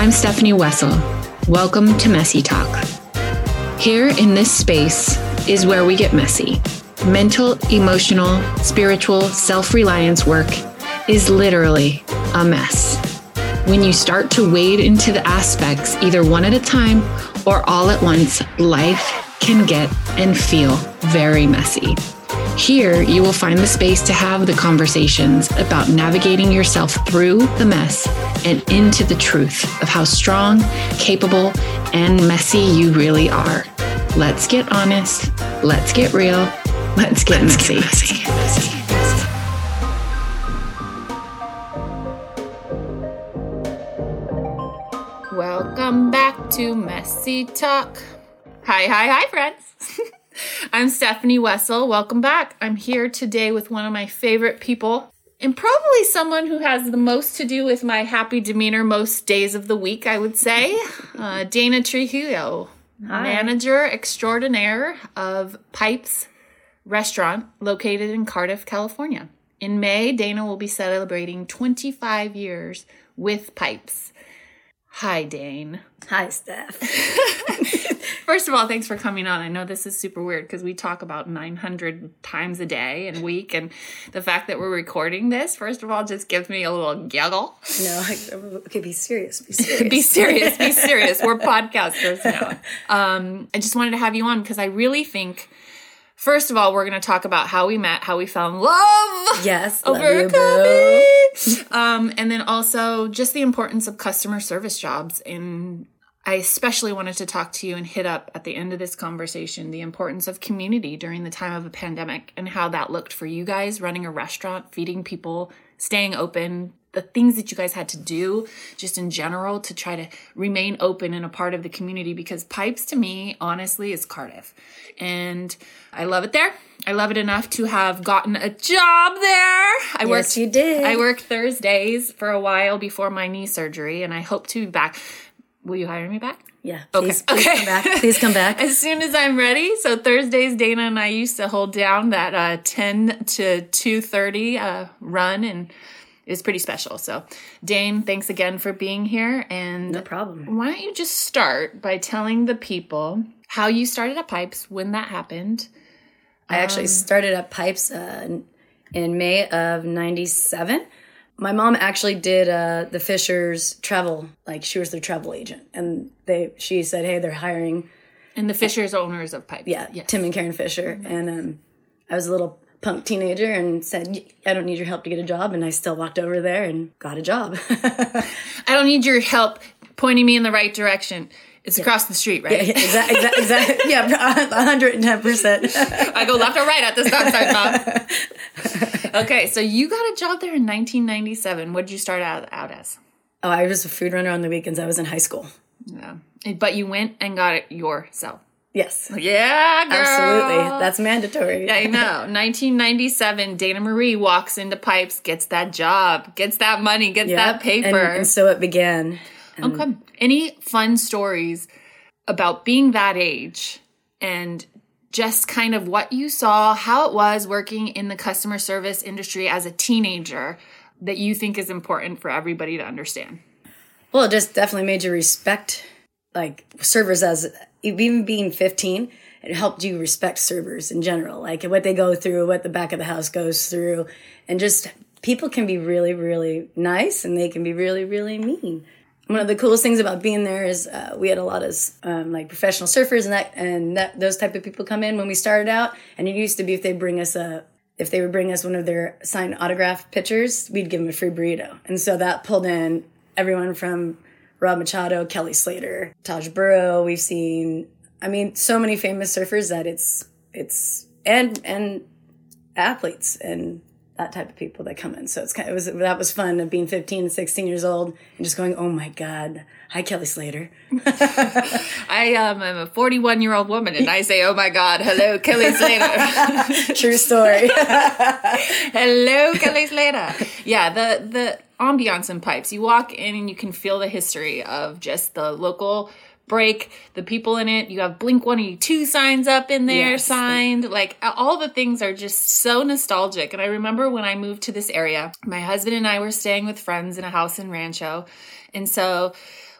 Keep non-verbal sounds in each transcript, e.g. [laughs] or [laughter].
I'm Stefani Wessel. Welcome to Messy Talk. Here in this space is where we get messy. Mental, emotional, spiritual, self reliance work is literally a mess. When you start to wade into the aspects, either one at a time or all at once, life can get and feel very messy. Here, you will find the space to have the conversations about navigating yourself through the mess and into the truth of how strong, capable, and messy you really are. Let's get honest. Let's get real. Let's get let's messy. Get messy. Get messy. Welcome back to Messy Talk. Hi, hi, hi, friends. [laughs] I'm Stefani Wessel. Welcome back. I'm here today with one of my favorite people and probably someone who has the most to do with my happy demeanor most days of the week, I would say. [laughs] Uh, Dana Trujillo, Hi. manager extraordinaire of Pipes Restaurant located in Cardiff, California. In May, Dana will be celebrating 25 years with Pipes. Hi, Dane. Hi, Steph. [laughs] First of all, thanks for coming on. I know this is super weird because we talk about 900 times a day and week, and the fact that we're recording this, first of all, just gives me a little giggle. No, okay, be serious. Be [laughs] serious. be serious. Be serious. We're [laughs] podcasters now. Um, I just wanted to have you on because I really think First of all, we're going to talk about how we met, how we fell in love. Yes, over love coffee. um, and then also just the importance of customer service jobs. And I especially wanted to talk to you and hit up at the end of this conversation the importance of community during the time of a pandemic and how that looked for you guys running a restaurant, feeding people, staying open, the things that you guys had to do just in general to try to remain open and a part of the community because pipes to me honestly is cardiff. And i love it there. I love it enough to have gotten a job there. I yes, worked you did. I worked thursdays for a while before my knee surgery and i hope to be back will you hire me back yeah. Please, okay. Please okay. come back. Please come back. [laughs] as soon as I'm ready. So Thursdays, Dana and I used to hold down that uh, 10 to 2.30 uh, run and is pretty special. So, Dane, thanks again for being here. And no problem. Why don't you just start by telling the people how you started at Pipes, when that happened? I um, actually started at Pipes uh, in May of '97. My mom actually did uh, the Fishers travel, like she was their travel agent, and they she said, "Hey, they're hiring." And the Fishers owners of Pipe. yeah, yes. Tim and Karen Fisher, mm-hmm. and um, I was a little punk teenager and said, I don't need your help to get a job. And I still walked over there and got a job. [laughs] I don't need your help pointing me in the right direction. It's yeah. across the street, right? Yeah, exactly. Yeah, 110%. [laughs] I go left or right at the stop sign, Mom. [laughs] okay, so you got a job there in 1997. What did you start out, out as? Oh, I was a food runner on the weekends. I was in high school. Yeah. But you went and got it yourself. Yes. Yeah, girl. Absolutely. That's mandatory. I know. [laughs] 1997, Dana Marie walks into Pipes, gets that job, gets that money, gets yep. that paper. And, and, so it began. Oh, and okay. Any fun stories about being that age and just kind of what you saw, how it was working in the customer service industry as a teenager that you think is important for everybody to understand? Well, it just definitely made you respect like servers as even being 15 it helped you respect servers in general like what they go through what the back of the house goes through and just people can be really really nice and they can be really really mean one of the coolest things about being there is uh, we had a lot of um, like professional surfers and that and that those type of people come in when we started out and it used to be if they bring us a if they would bring us one of their signed autograph pictures we'd give them a free burrito and so that pulled in everyone from Rob Machado, Kelly Slater, Taj Burrow. We've seen, I mean, so many famous surfers that it's, it's, and, and athletes and that type of people that come in. So it's kind of, it was, that was fun of being 15 and 16 years old and just going, oh my God. Hi, Kelly Slater. [laughs] I um, am a 41 year old woman and I say, oh my God, hello, Kelly Slater. [laughs] True story. [laughs] hello, Kelly Slater. Yeah, the, the, ambiance and pipes. You walk in and you can feel the history of just the local break, the people in it. You have Blink 182 signs up in there yes. signed. Like all the things are just so nostalgic. And I remember when I moved to this area, my husband and I were staying with friends in a house in Rancho. And so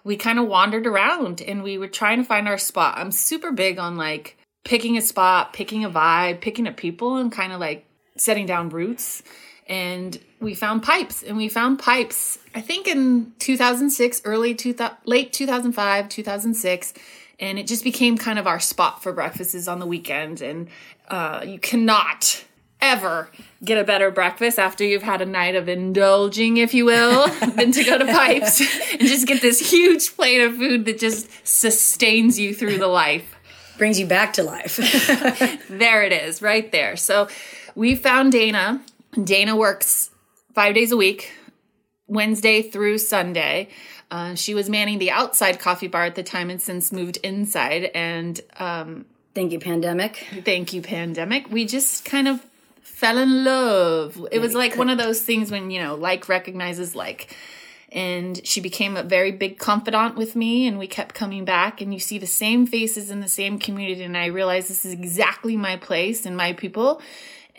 we kind of wandered around and we were trying to find our spot. I'm super big on like picking a spot, picking a vibe, picking a people, and kind of like setting down roots. And we found pipes, and we found pipes. I think in 2006, early 2000, late 2005, 2006, and it just became kind of our spot for breakfasts on the weekend. And uh, you cannot ever get a better breakfast after you've had a night of indulging, if you will, [laughs] than to go to Pipes and just get this huge plate of food that just sustains you through the life. Brings you back to life. [laughs] there it is, right there. So we found Dana. Dana works five days a week, Wednesday through Sunday. Uh, she was manning the outside coffee bar at the time and since moved inside. And um, thank you, pandemic. Thank you, pandemic. We just kind of fell in love. It was like one of those things when, you know, like recognizes like. And she became a very big confidant with me, and we kept coming back. And you see the same faces in the same community, and I realized this is exactly my place and my people.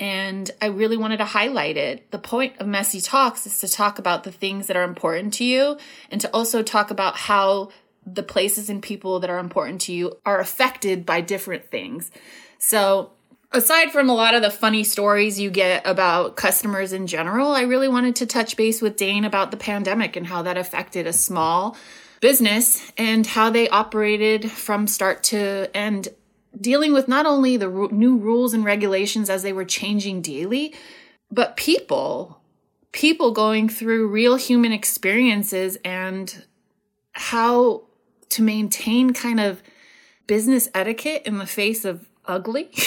And I really wanted to highlight it. The point of Messy Talks is to talk about the things that are important to you and to also talk about how the places and people that are important to you are affected by different things. So aside from a lot of the funny stories you get about customers in general, I really wanted to touch base with Dane about the pandemic and how that affected a small business and how they operated from start to end, dealing with not only the new rules and regulations as they were changing daily, but people, people going through real human experiences and how to maintain kind of business etiquette in the face of ugly. [laughs]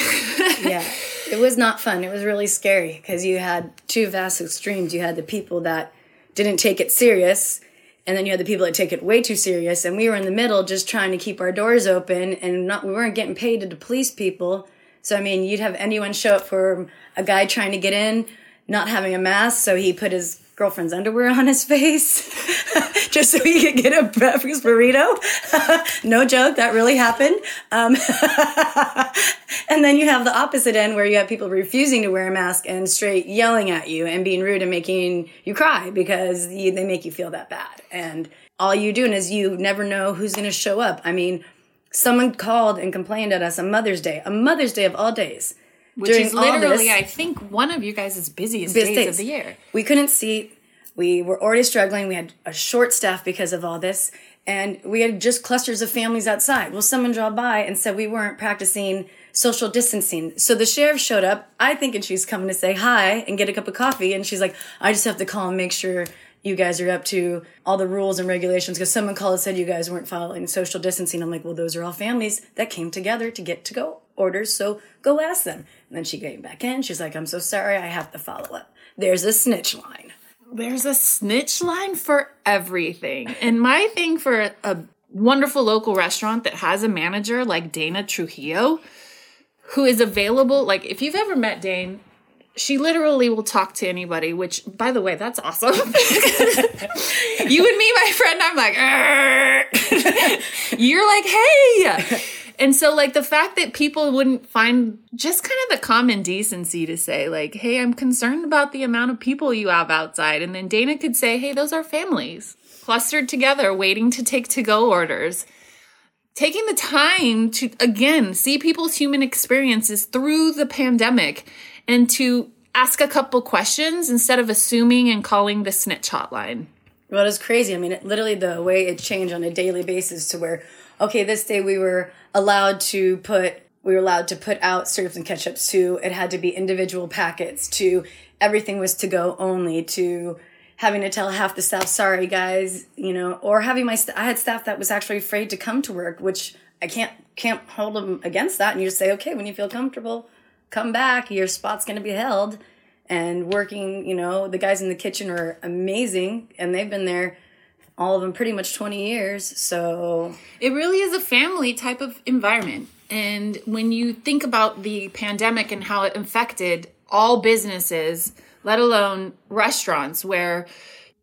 yeah, it was not fun. It was really scary because you had two vast extremes. You had the people that didn't take it serious, and then you had the people that take it way too serious. And we were in the middle, just trying to keep our doors open, and not we weren't getting paid to police people. So I mean, you'd have anyone show up for a guy trying to get in, not having a mask, so he put his girlfriend's underwear on his face [laughs] just so he could get a breakfast burrito. [laughs] no joke, that really happened. Um, [laughs] and then you have the opposite end where you have people refusing to wear a mask and straight yelling at you and being rude and making you cry because you, they make you feel that bad. And all you doing is you never know who's going to show up. I mean, someone called and complained at us on Mother's Day, a Mother's Day of all days which During is literally, this, I think, one of you guys' busiest days, days of the year. We couldn't see. We were already struggling. We had a short staff because of all this, and we had just clusters of families outside. Well, someone drove by and said we weren't practicing social distancing. So the sheriff showed up, I think, and she's coming to say hi and get a cup of coffee, and she's like, "I just have to call and make sure." You guys are up to all the rules and regulations because someone called and said you guys weren't following social distancing. I'm like, well, those are all families that came together to get to go orders, so go ask them. And then she came back in. She's like, I'm so sorry, I have to follow up. There's a snitch line. There's a snitch line for everything. And my thing for a wonderful local restaurant that has a manager like Dana Trujillo, who is available, like if you've ever met Dane, she literally will talk to anybody, which, by the way, that's awesome. [laughs] you and me, my friend, I'm like, [laughs] you're like, hey. And so, like, the fact that people wouldn't find just kind of the common decency to say, like, hey, I'm concerned about the amount of people you have outside. And then Dana could say, hey, those are families clustered together waiting to take to go orders. Taking the time to, again, see people's human experiences through the pandemic and to ask a couple questions instead of assuming and calling the snitch hotline. Well, it's crazy. I mean, it, literally the way it changed on a daily basis to where, okay, this day we were allowed to put we were allowed to put out syrups and ketchups to it had to be individual packets to everything was to go only to having to tell half the staff sorry guys you know or having my st- i had staff that was actually afraid to come to work which i can't can't hold them against that and you just say okay when you feel comfortable come back your spot's going to be held and working you know the guys in the kitchen are amazing and they've been there all of them pretty much 20 years. So it really is a family type of environment. And when you think about the pandemic and how it infected all businesses, let alone restaurants, where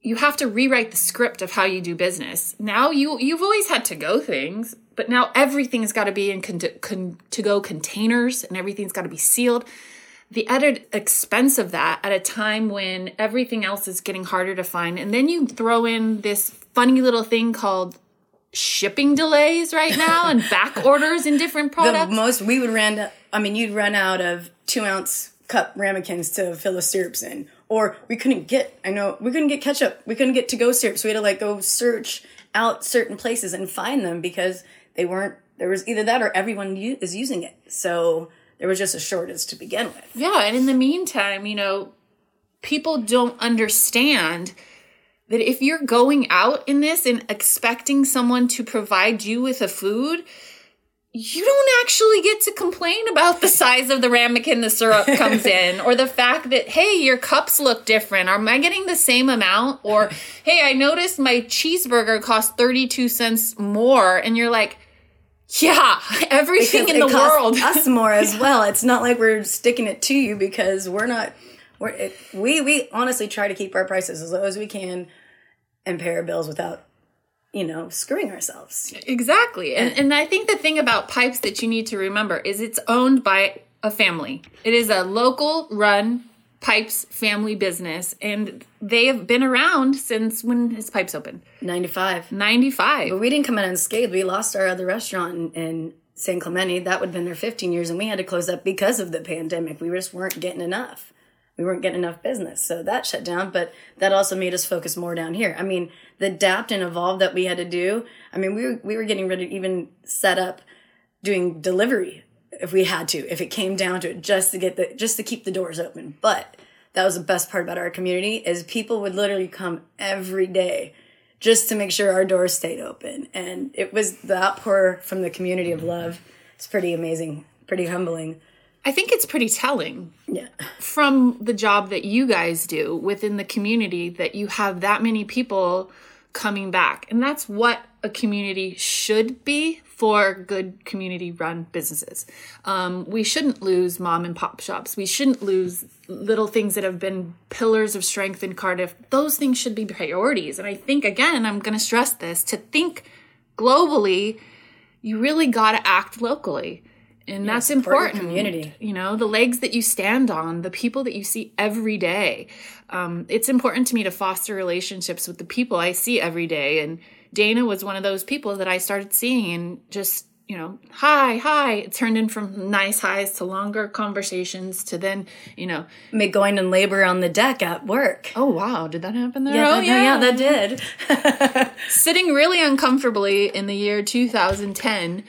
you have to rewrite the script of how you do business. Now you you've always had to go things, but now everything's got to be in con- con- to go containers and everything's got to be sealed the added expense of that at a time when everything else is getting harder to find. And then you throw in this funny little thing called shipping delays right now and back [laughs] orders in different products. The most we would run. I mean, you'd run out of two ounce cup ramekins to fill the syrups in, or we couldn't get. I know we couldn't get ketchup. We couldn't get to go syrups. We had to like go search out certain places and find them because they weren't. There was either that or everyone u- is using it. So there was just a shortage to begin with. Yeah, and in the meantime, you know, people don't understand that if you're going out in this and expecting someone to provide you with a food, you don't actually get to complain about the size of the ramekin the syrup comes [laughs] in or the fact that hey your cups look different am i getting the same amount or hey i noticed my cheeseburger cost 32 cents more and you're like yeah [laughs] everything Because in the world us more as [laughs] well. It's not like we're sticking it to you because we're not. We're it, we we honestly try to keep our prices as low as we can and pay our bills without you know screwing ourselves. Exactly. And and I think the thing about pipes that you need to remember is it's owned by a family. It is a local run pipes family business and they have been around since when his pipes opened. Ninety five. 95. But we didn't come in unscathed. We lost our other restaurant in, in San Clemente. That would have been there 15 years, and we had to close up because of the pandemic. We just weren't getting enough. We weren't getting enough business. So that shut down, but that also made us focus more down here. I mean, the adapt and evolve that we had to do, I mean, we were, we were getting ready to even set up doing delivery if we had to, if it came down to it, just to get the, just to keep the doors open. But that was the best part about our community is people would literally come every day just to make sure our doors stayed open. And it was the outpour from the community of love. It's pretty amazing, pretty humbling. I think it's pretty telling Yeah. from the job that you guys do within the community that you have that many people coming back. And that's what a community should be for good community run businesses. Um, we shouldn't lose mom and pop shops. We shouldn't lose little things that have been pillars of strength in Cardiff. Those things should be priorities. And I think, again, I'm going to stress this to think globally, you really got to act locally. And that's support important. community. You know, the legs that you stand on, the people that you see every day. Um, it's important to me to foster relationships with the people I see every day. And Dana was one of those people that I started seeing and just, you know, hi, hi. It turned in from nice highs to longer conversations to then, you know, Me going in labor on the deck at work. oh, wow, did that happen there? Yeah, oh, that, yeah, that did. [laughs] sitting really uncomfortably in the year 2010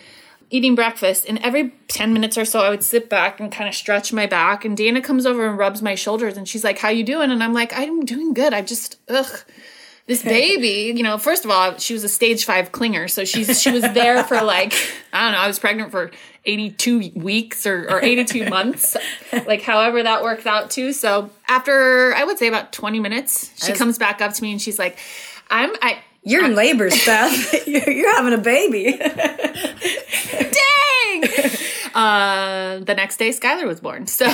eating breakfast and every 10 minutes or so i would sit back and kind of stretch my back and dana comes over and rubs my shoulders and she's like how you doing? And i'm like i'm doing good. I just ugh this baby you know first of all she was a stage five clinger so she's she was there for like i don't know i was pregnant for 82 weeks or, or 82 [laughs] months like however that worked out too. So after i would say about 20 minutes she comes back up to me and she's like i'm i You're in labor, [laughs] Steph. [laughs] you're, you're having a baby. [laughs] dang uh the next day skylar was born so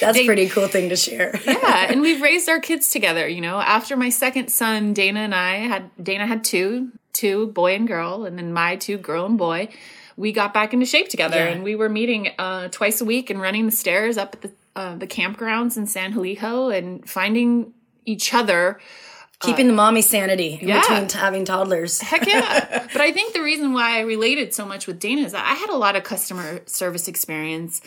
That's a pretty cool thing to share. yeah and we've raised our kids together you know after my second son dana and i had dana had two two boy and girl and then my two girl and boy we got back into shape together Yeah. and we were meeting uh twice a week and running the stairs up at the uh, the campgrounds in san Elijo and finding each other Keeping the mommy sanity in yeah. between t- having toddlers. Heck yeah. [laughs] but I think the reason why I related so much with Dana is that I had a lot of customer service experience.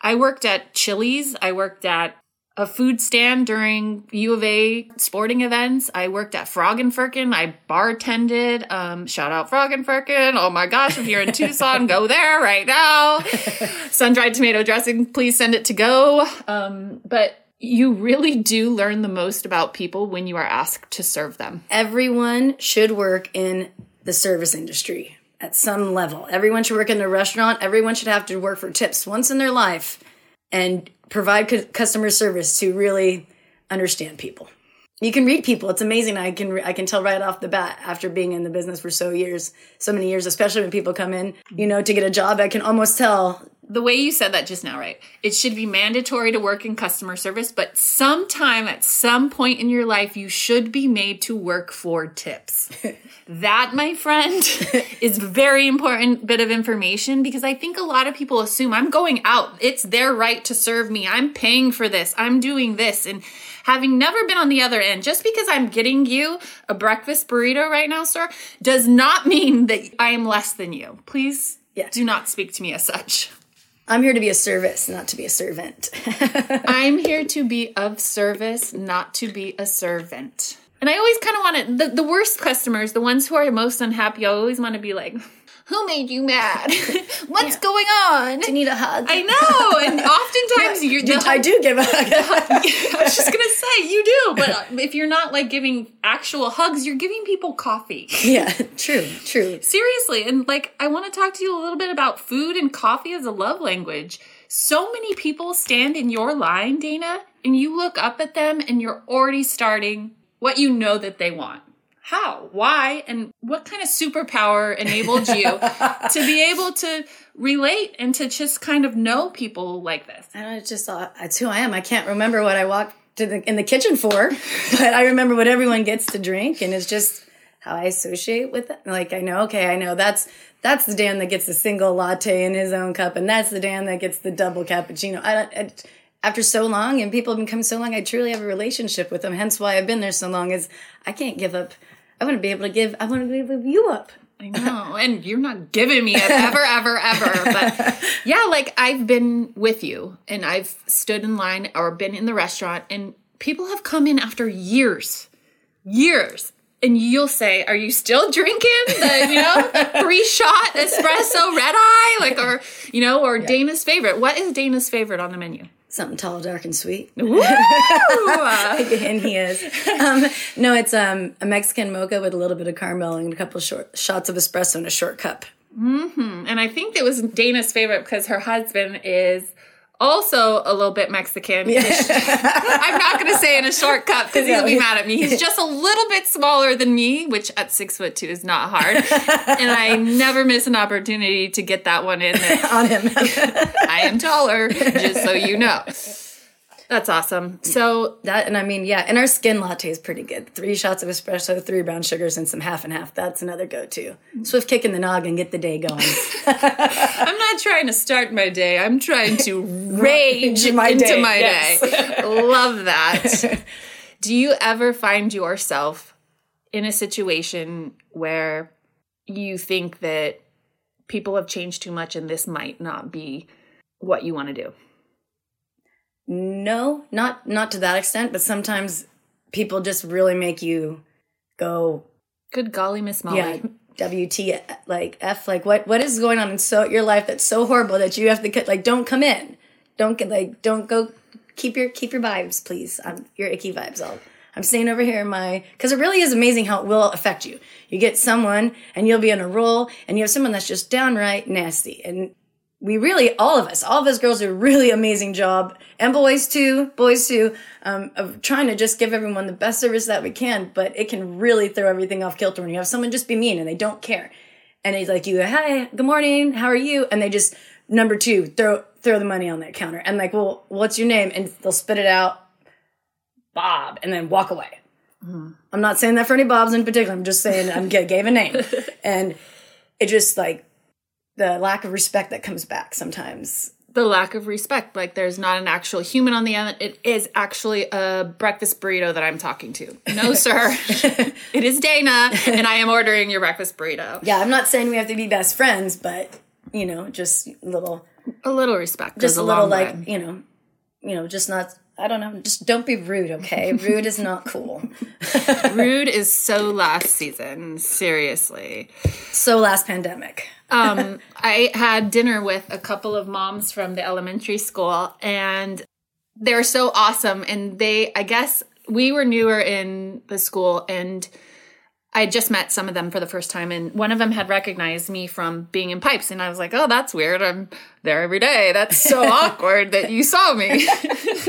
I worked at Chili's, I worked at a food stand during U of A sporting events. I worked at Frog and Firkin. I bartended. Um, shout out Frog and Firkin. Oh my gosh, if you're in Tucson, go there right now. [laughs] Sun dried tomato dressing, please send it to go. Um, but you really do learn the most about people when you are asked to serve them. Everyone should work in the service industry at some level. Everyone should work in a restaurant. Everyone should have to work for tips once in their life and provide cu- customer service to really understand people. You can read people. It's amazing. I can I can tell right off the bat after being in the business for so years, so many years, especially when people come in, you know, to get a job. I can almost tell the way you said that just now, right? It should be mandatory to work in customer service, but sometime at some point in your life, you should be made to work for tips. [laughs] that, my friend, [laughs] is very important bit of information because I think a lot of people assume I'm going out. It's their right to serve me. I'm paying for this. I'm doing this. And having never been on the other end, just because I'm getting you a breakfast burrito right now, sir, does not mean that I am less than you. Please Yeah. do not speak to me as such. I'm here to be a service, not to be a servant. [laughs] I'm here to be of service, not to be a servant. And I always kind of want to, the, the worst customers, the ones who are most unhappy, I always want to be like, who made you mad? [laughs] What's going on? Do you need a hug? I know. And [laughs] oftentimes you're, the, I do give a hug. [laughs] I was just going to say, you do. But if you're not like giving actual hugs, you're giving people coffee. yeah, true, true. Seriously. And like, I want to talk to you a little bit about food and coffee as a love language. So many people stand in your line, Dana, and you look up at them and you're already starting what you know that they want. How? Why? And what kind of superpower enabled you [laughs] to be able to relate and to just kind of know people like this? I don't know, it's just it's who I am. I can't remember what I walked to the in the kitchen for, [laughs] but I remember what everyone gets to drink, and it's just how I associate with it. Like I know, okay, I know that's that's the Dan that gets the single latte in his own cup, and that's the Dan that gets the double cappuccino. I don't. I, after so long, and people have become so long, I truly have a relationship with them. Hence why I've been there so long. Is I can't give up. I want to be able to give. I want to give you up. I know, and you're not giving me it ever, ever, ever. But [laughs] yeah, like I've been with you and I've stood in line or been in the restaurant, and people have come in after years, years. And you'll say, "Are you still drinking the, you know, three shot espresso red eye, like, or you know, or Dana's favorite? What is Dana's favorite on the menu? Something tall, dark, and sweet. And [laughs] he is. [laughs] Um, no, it's um, a Mexican mocha with a little bit of caramel and a couple short shots of espresso in a short cup. And I think it was Dana's favorite because her husband is also a little bit Mexican. [laughs] I'm not going to say in a shortcut because he'll be mad at me. He's just a little bit smaller than me, which at six foot two is not hard. [laughs] and I never miss an opportunity to get that one in. [laughs] on him. I am taller, just so you know. That's awesome. So that and I mean, yeah, and our skin latte is pretty good. Three shots of espresso, three brown sugars, and some half and half. That's another go-to. Mm-hmm. Swift kick in the nog and get the day going. [laughs] I'm not trying to start my day. I'm trying to [laughs] rage Into my into day, my yes. day. Love that. [laughs] Do you ever find yourself in a situation where you think that people have changed too much and this might not be what you want to do? No, not not to that extent, but sometimes people just really make you go, Good golly, Miss Molly. yeah, WT like F like what what is going on in so your life that's so horrible that you have to cut like don't come in. Don't get like don't go keep your keep your vibes, please. Um, your icky vibes. I'll I'm staying over here in my because it really is amazing how it will affect you. You get someone and you'll be on a roll, and you have someone that's just downright nasty. And we really, all of us, all of us girls do a really amazing job, and boys too, boys too, um, of trying to just give everyone the best service that we can. But it can really throw everything off kilter when you have someone just be mean and they don't care, and he's like, "You, hey, good morning, how are you?" And they just number two throw throw the money on that counter and like, "Well, what's your name?" And they'll spit it out, Bob, and then walk away. I'm not saying that for any Bobs in particular. I'm just saying I'm gave a name, [laughs] and it just like the lack of respect that comes back sometimes. The lack of respect. Like there's not an actual human on the end. It is actually a breakfast burrito that I'm talking to. No, [laughs] sir. it is Dana, and I am ordering your breakfast burrito. Yeah, I'm not saying we have to be best friends, but you know, just a little, A little respect. just goes a little like way. you know, you know, just not. I don't know. Just don't be rude, okay? [laughs] rude is not cool. [laughs] Rude is so last season. Seriously. So last pandemic. um, [laughs] I had dinner with a couple of moms from the elementary school, and they're so awesome. And they, I guess, we were newer in the school, and I had just met some of them for the first time, and one of them had recognized me from being in pipes, and I was like, "Oh, that's weird. I'm there every day. That's so [laughs] awkward that you saw me."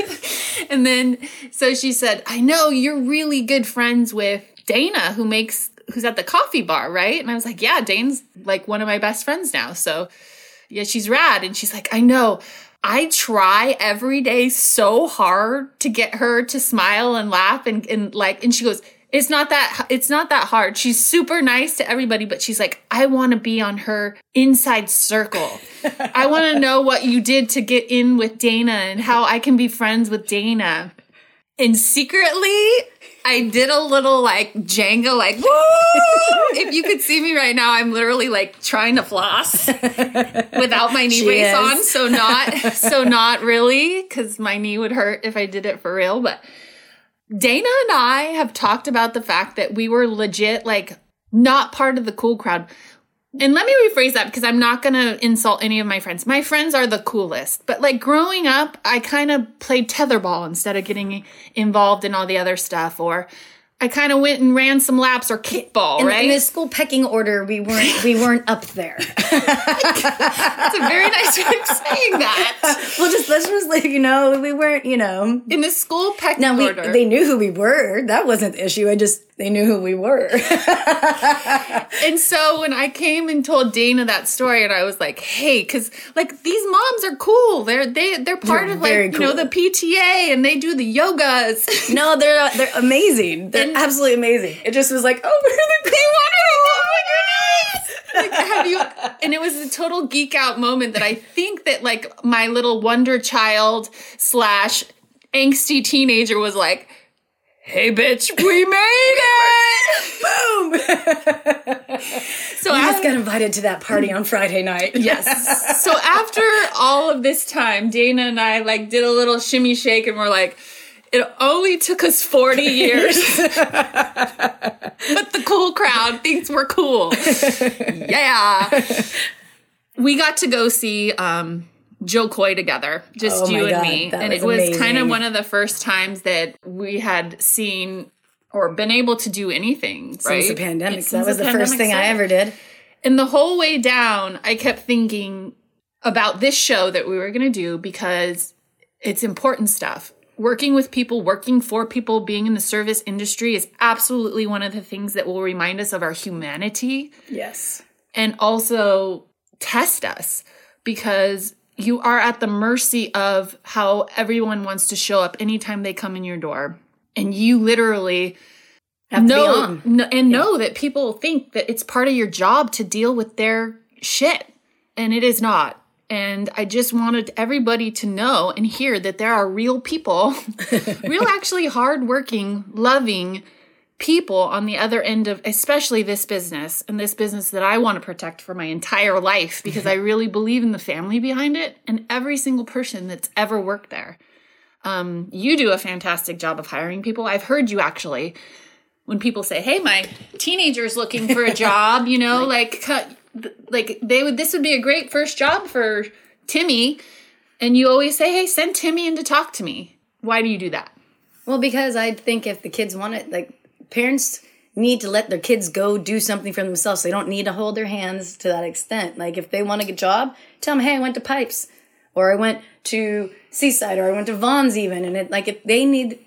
[laughs] and then, so she said, "I know you're really good friends with Dana, who makes." Who's at the coffee bar, right? And I was like, yeah, Dane's like one of my best friends now. So, yeah, she's rad. And she's like, I know. I try every day so hard to get her to smile and laugh and, and like, and she goes, it's not that it's not that hard. She's super nice to everybody, but she's like, I want to be on her inside circle. I want to [laughs] know what you did to get in with Dana and how I can be friends with Dana. And secretly, I did a little like Jenga, like woo! [laughs] if you could see me right now, I'm literally like trying to floss [laughs] without my knee She brace is. on. So not, so not really, because my knee would hurt if I did it for real. But Dana and I have talked about the fact that we were legit like not part of the cool crowd. And let me rephrase that because I'm not going to insult any of my friends. My friends are the coolest. But like growing up, I kind of played tetherball instead of getting involved in all the other stuff or I kind of went and ran some laps or kickball, In, right? in the school pecking order, we weren't we weren't up there. That's a very nice way of saying that. we'll just let's just let you know we weren't. You know, In the school pecking now we order. they knew who we were. That wasn't the issue. I just they knew who we were. [laughs] And so when I came and told Dana that story, and I was like, "Hey, because like these moms are cool. They're they they're part They're of like very you know the PTA, and they do the yogas. [laughs] no, they're they're amazing. They're And- absolutely amazing. It just was like, oh, [laughs] we're the want to like, have you? And it was a total geek out moment that I think that like my little wonder child slash angsty teenager was like, "Hey, bitch, we made it!" [laughs] boom. [laughs] So I just got invited to that party on Friday night. Yes. [laughs] So after all of this time, Dana and I like did a little shimmy shake and we're like, it only took us 40 years. but the cool crowd thinks we're cool. yeah. We got to go see um Jo Koy together, just Oh you and God, me. And was it was kind of one of the first times that we had seen or been able to do anything, Since right? the pandemic. That was the, first pandemic thing I ever did. And the whole way down, I kept thinking about this show that we were going to do because it's important stuff. Working with people, working for people, being in the service industry is absolutely one of the things that will remind us of our humanity Yes. and also test us because you are at the mercy of how everyone wants to show up anytime they come in your door. And you literally Have to be know, on. kn- and know that people think that it's part of your job to deal with their shit and it is not and i just wanted everybody to know and hear that there are real people [laughs] real [laughs] actually hardworking loving people on the other end of especially this business and this business that i want to protect for my entire life because i really believe in the family behind it and every single person that's ever worked there um, you do a fantastic job of hiring people i've heard you actually when people say, "Hey, my teenager's looking for a [laughs] job," you know, like cut, like they would. This would be a great first job for Timmy, and you always say, "Hey, send Timmy in to talk to me." Why do you do that? Well, because I think if the kids want it, like parents need to let their kids go do something for themselves. They don't need to hold their hands to that extent. Like if they want a good job, tell them, "Hey, I went to Pipes, or I went to Seaside, or I went to Vaughn's, even." And it like if they need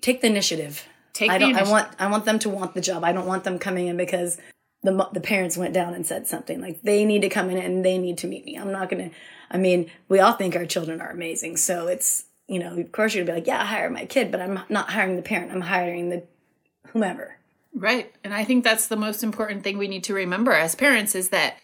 take the initiative. Take I the don't. I initiative. want. I want them to want the job. I don't want them coming in because the the parents went down and said something. Like they need to come in and they need to meet me. I'm not gonna. I mean, we all think our children are amazing, so it's you know, of course gonna be like, yeah, I hire my kid, but I'm not hiring the parent. I'm hiring the whomever. Right. And I think that's the most important thing we need to remember as parents is that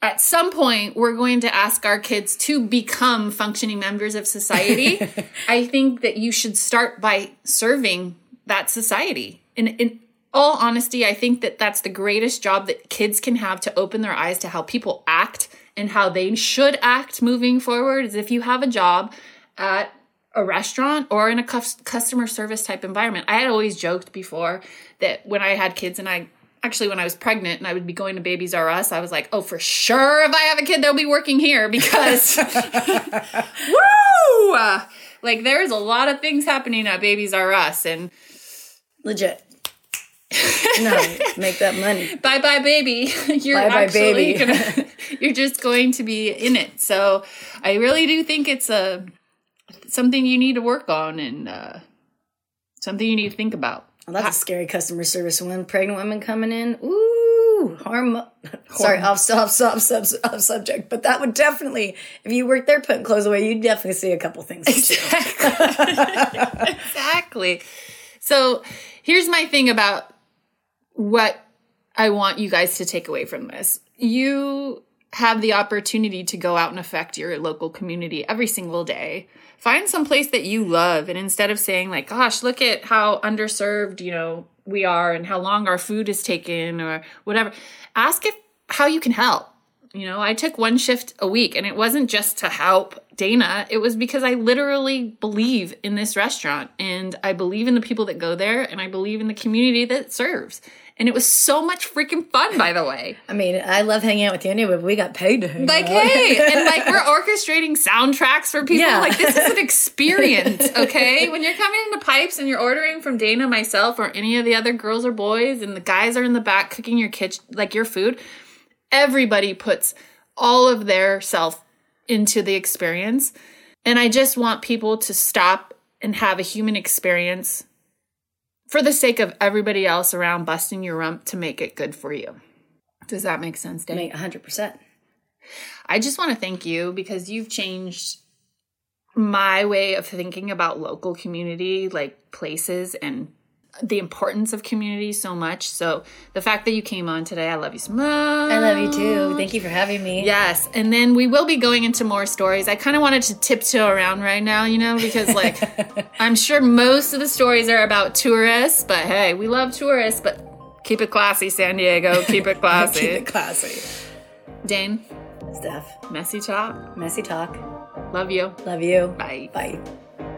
at some point we're going to ask our kids to become functioning members of society. [laughs] I think that you should start by serving that society. In in all honesty, I think that that's the greatest job that kids can have to open their eyes to how people act and how they should act moving forward is if you have a job at a restaurant or in a customer service type environment. I had always joked before that when I had kids and I actually when I was pregnant and I would be going to Babies R Us, I was like, oh, for sure, if I have a kid, they'll be working here because [laughs] [laughs] woo! Like there's a lot of things happening at Babies R Us and Legit. [laughs] no, make that money. bye bye baby you're Bye-bye, actually baby. gonna you're just going to be in it so i really do think it's a something you need to work on and uh something you need to think about Well, that's a scary customer service. When pregnant women coming in, ooh, harm. Sorry, off, off, off, off, off subject, but that would definitely, if you worked there putting clothes away, you'd definitely see a couple things. Exactly. [laughs] exactly. So here's my thing about what I want you guys to take away from this. You have the opportunity to go out and affect your local community every single day. Find some place that you love and instead of saying like, gosh, look at how underserved, you know, we are and how long our food is taken or whatever, ask if how you can help. You know, I took one shift a week and it wasn't just to help Dana. It was because I literally believe in this restaurant and I believe in the people that go there and I believe in the community that serves. And it was so much freaking fun, by the way. [laughs] I mean, I love hanging out with you anyway, but we got paid to hang Like, out. Like, hey, and like we're [laughs] orchestrating soundtracks for people. Yeah. Like, this is an experience, [laughs] okay? When you're coming into pipes and you're ordering from Dana, myself, or any of the other girls or boys, and the guys are in the back cooking your kitchen, like your food, everybody puts all of their self into the experience. And I just want people to stop and have a human experience for the sake of everybody else around busting your rump to make it good for you. Does that make sense, Dave? Mate, 100%. I just want to thank you because you've changed my way of thinking about local community, like places and the importance of community so much. So the fact that you came on today, I love you so much. I love you too. Thank you for having me. Yes, and then we will be going into more stories. I kind of wanted to tiptoe around right now, you know, because like [laughs] I'm sure most of the stories are about tourists, but hey, we love tourists, but keep it classy, San Diego. Keep it [laughs] classy. Keep it classy. Dane, Steph, messy talk. messy talk. Love you. Love you. Bye. Bye.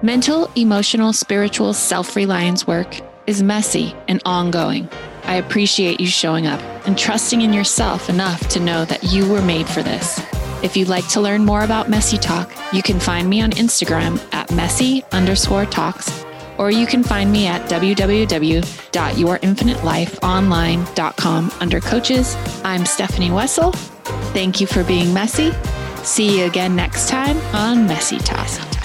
Mental, emotional, spiritual self reliance work is messy and ongoing. I appreciate you showing up and trusting in yourself enough to know that you were made for this. If you'd like to learn more about Messy Talk, you can find me on Instagram at messy underscore talks, or you can find me at www.yourinfinitelifeonline.com under coaches. I'm Stefani Wessel. Thank you for being messy. See you again next time on Messy Talk.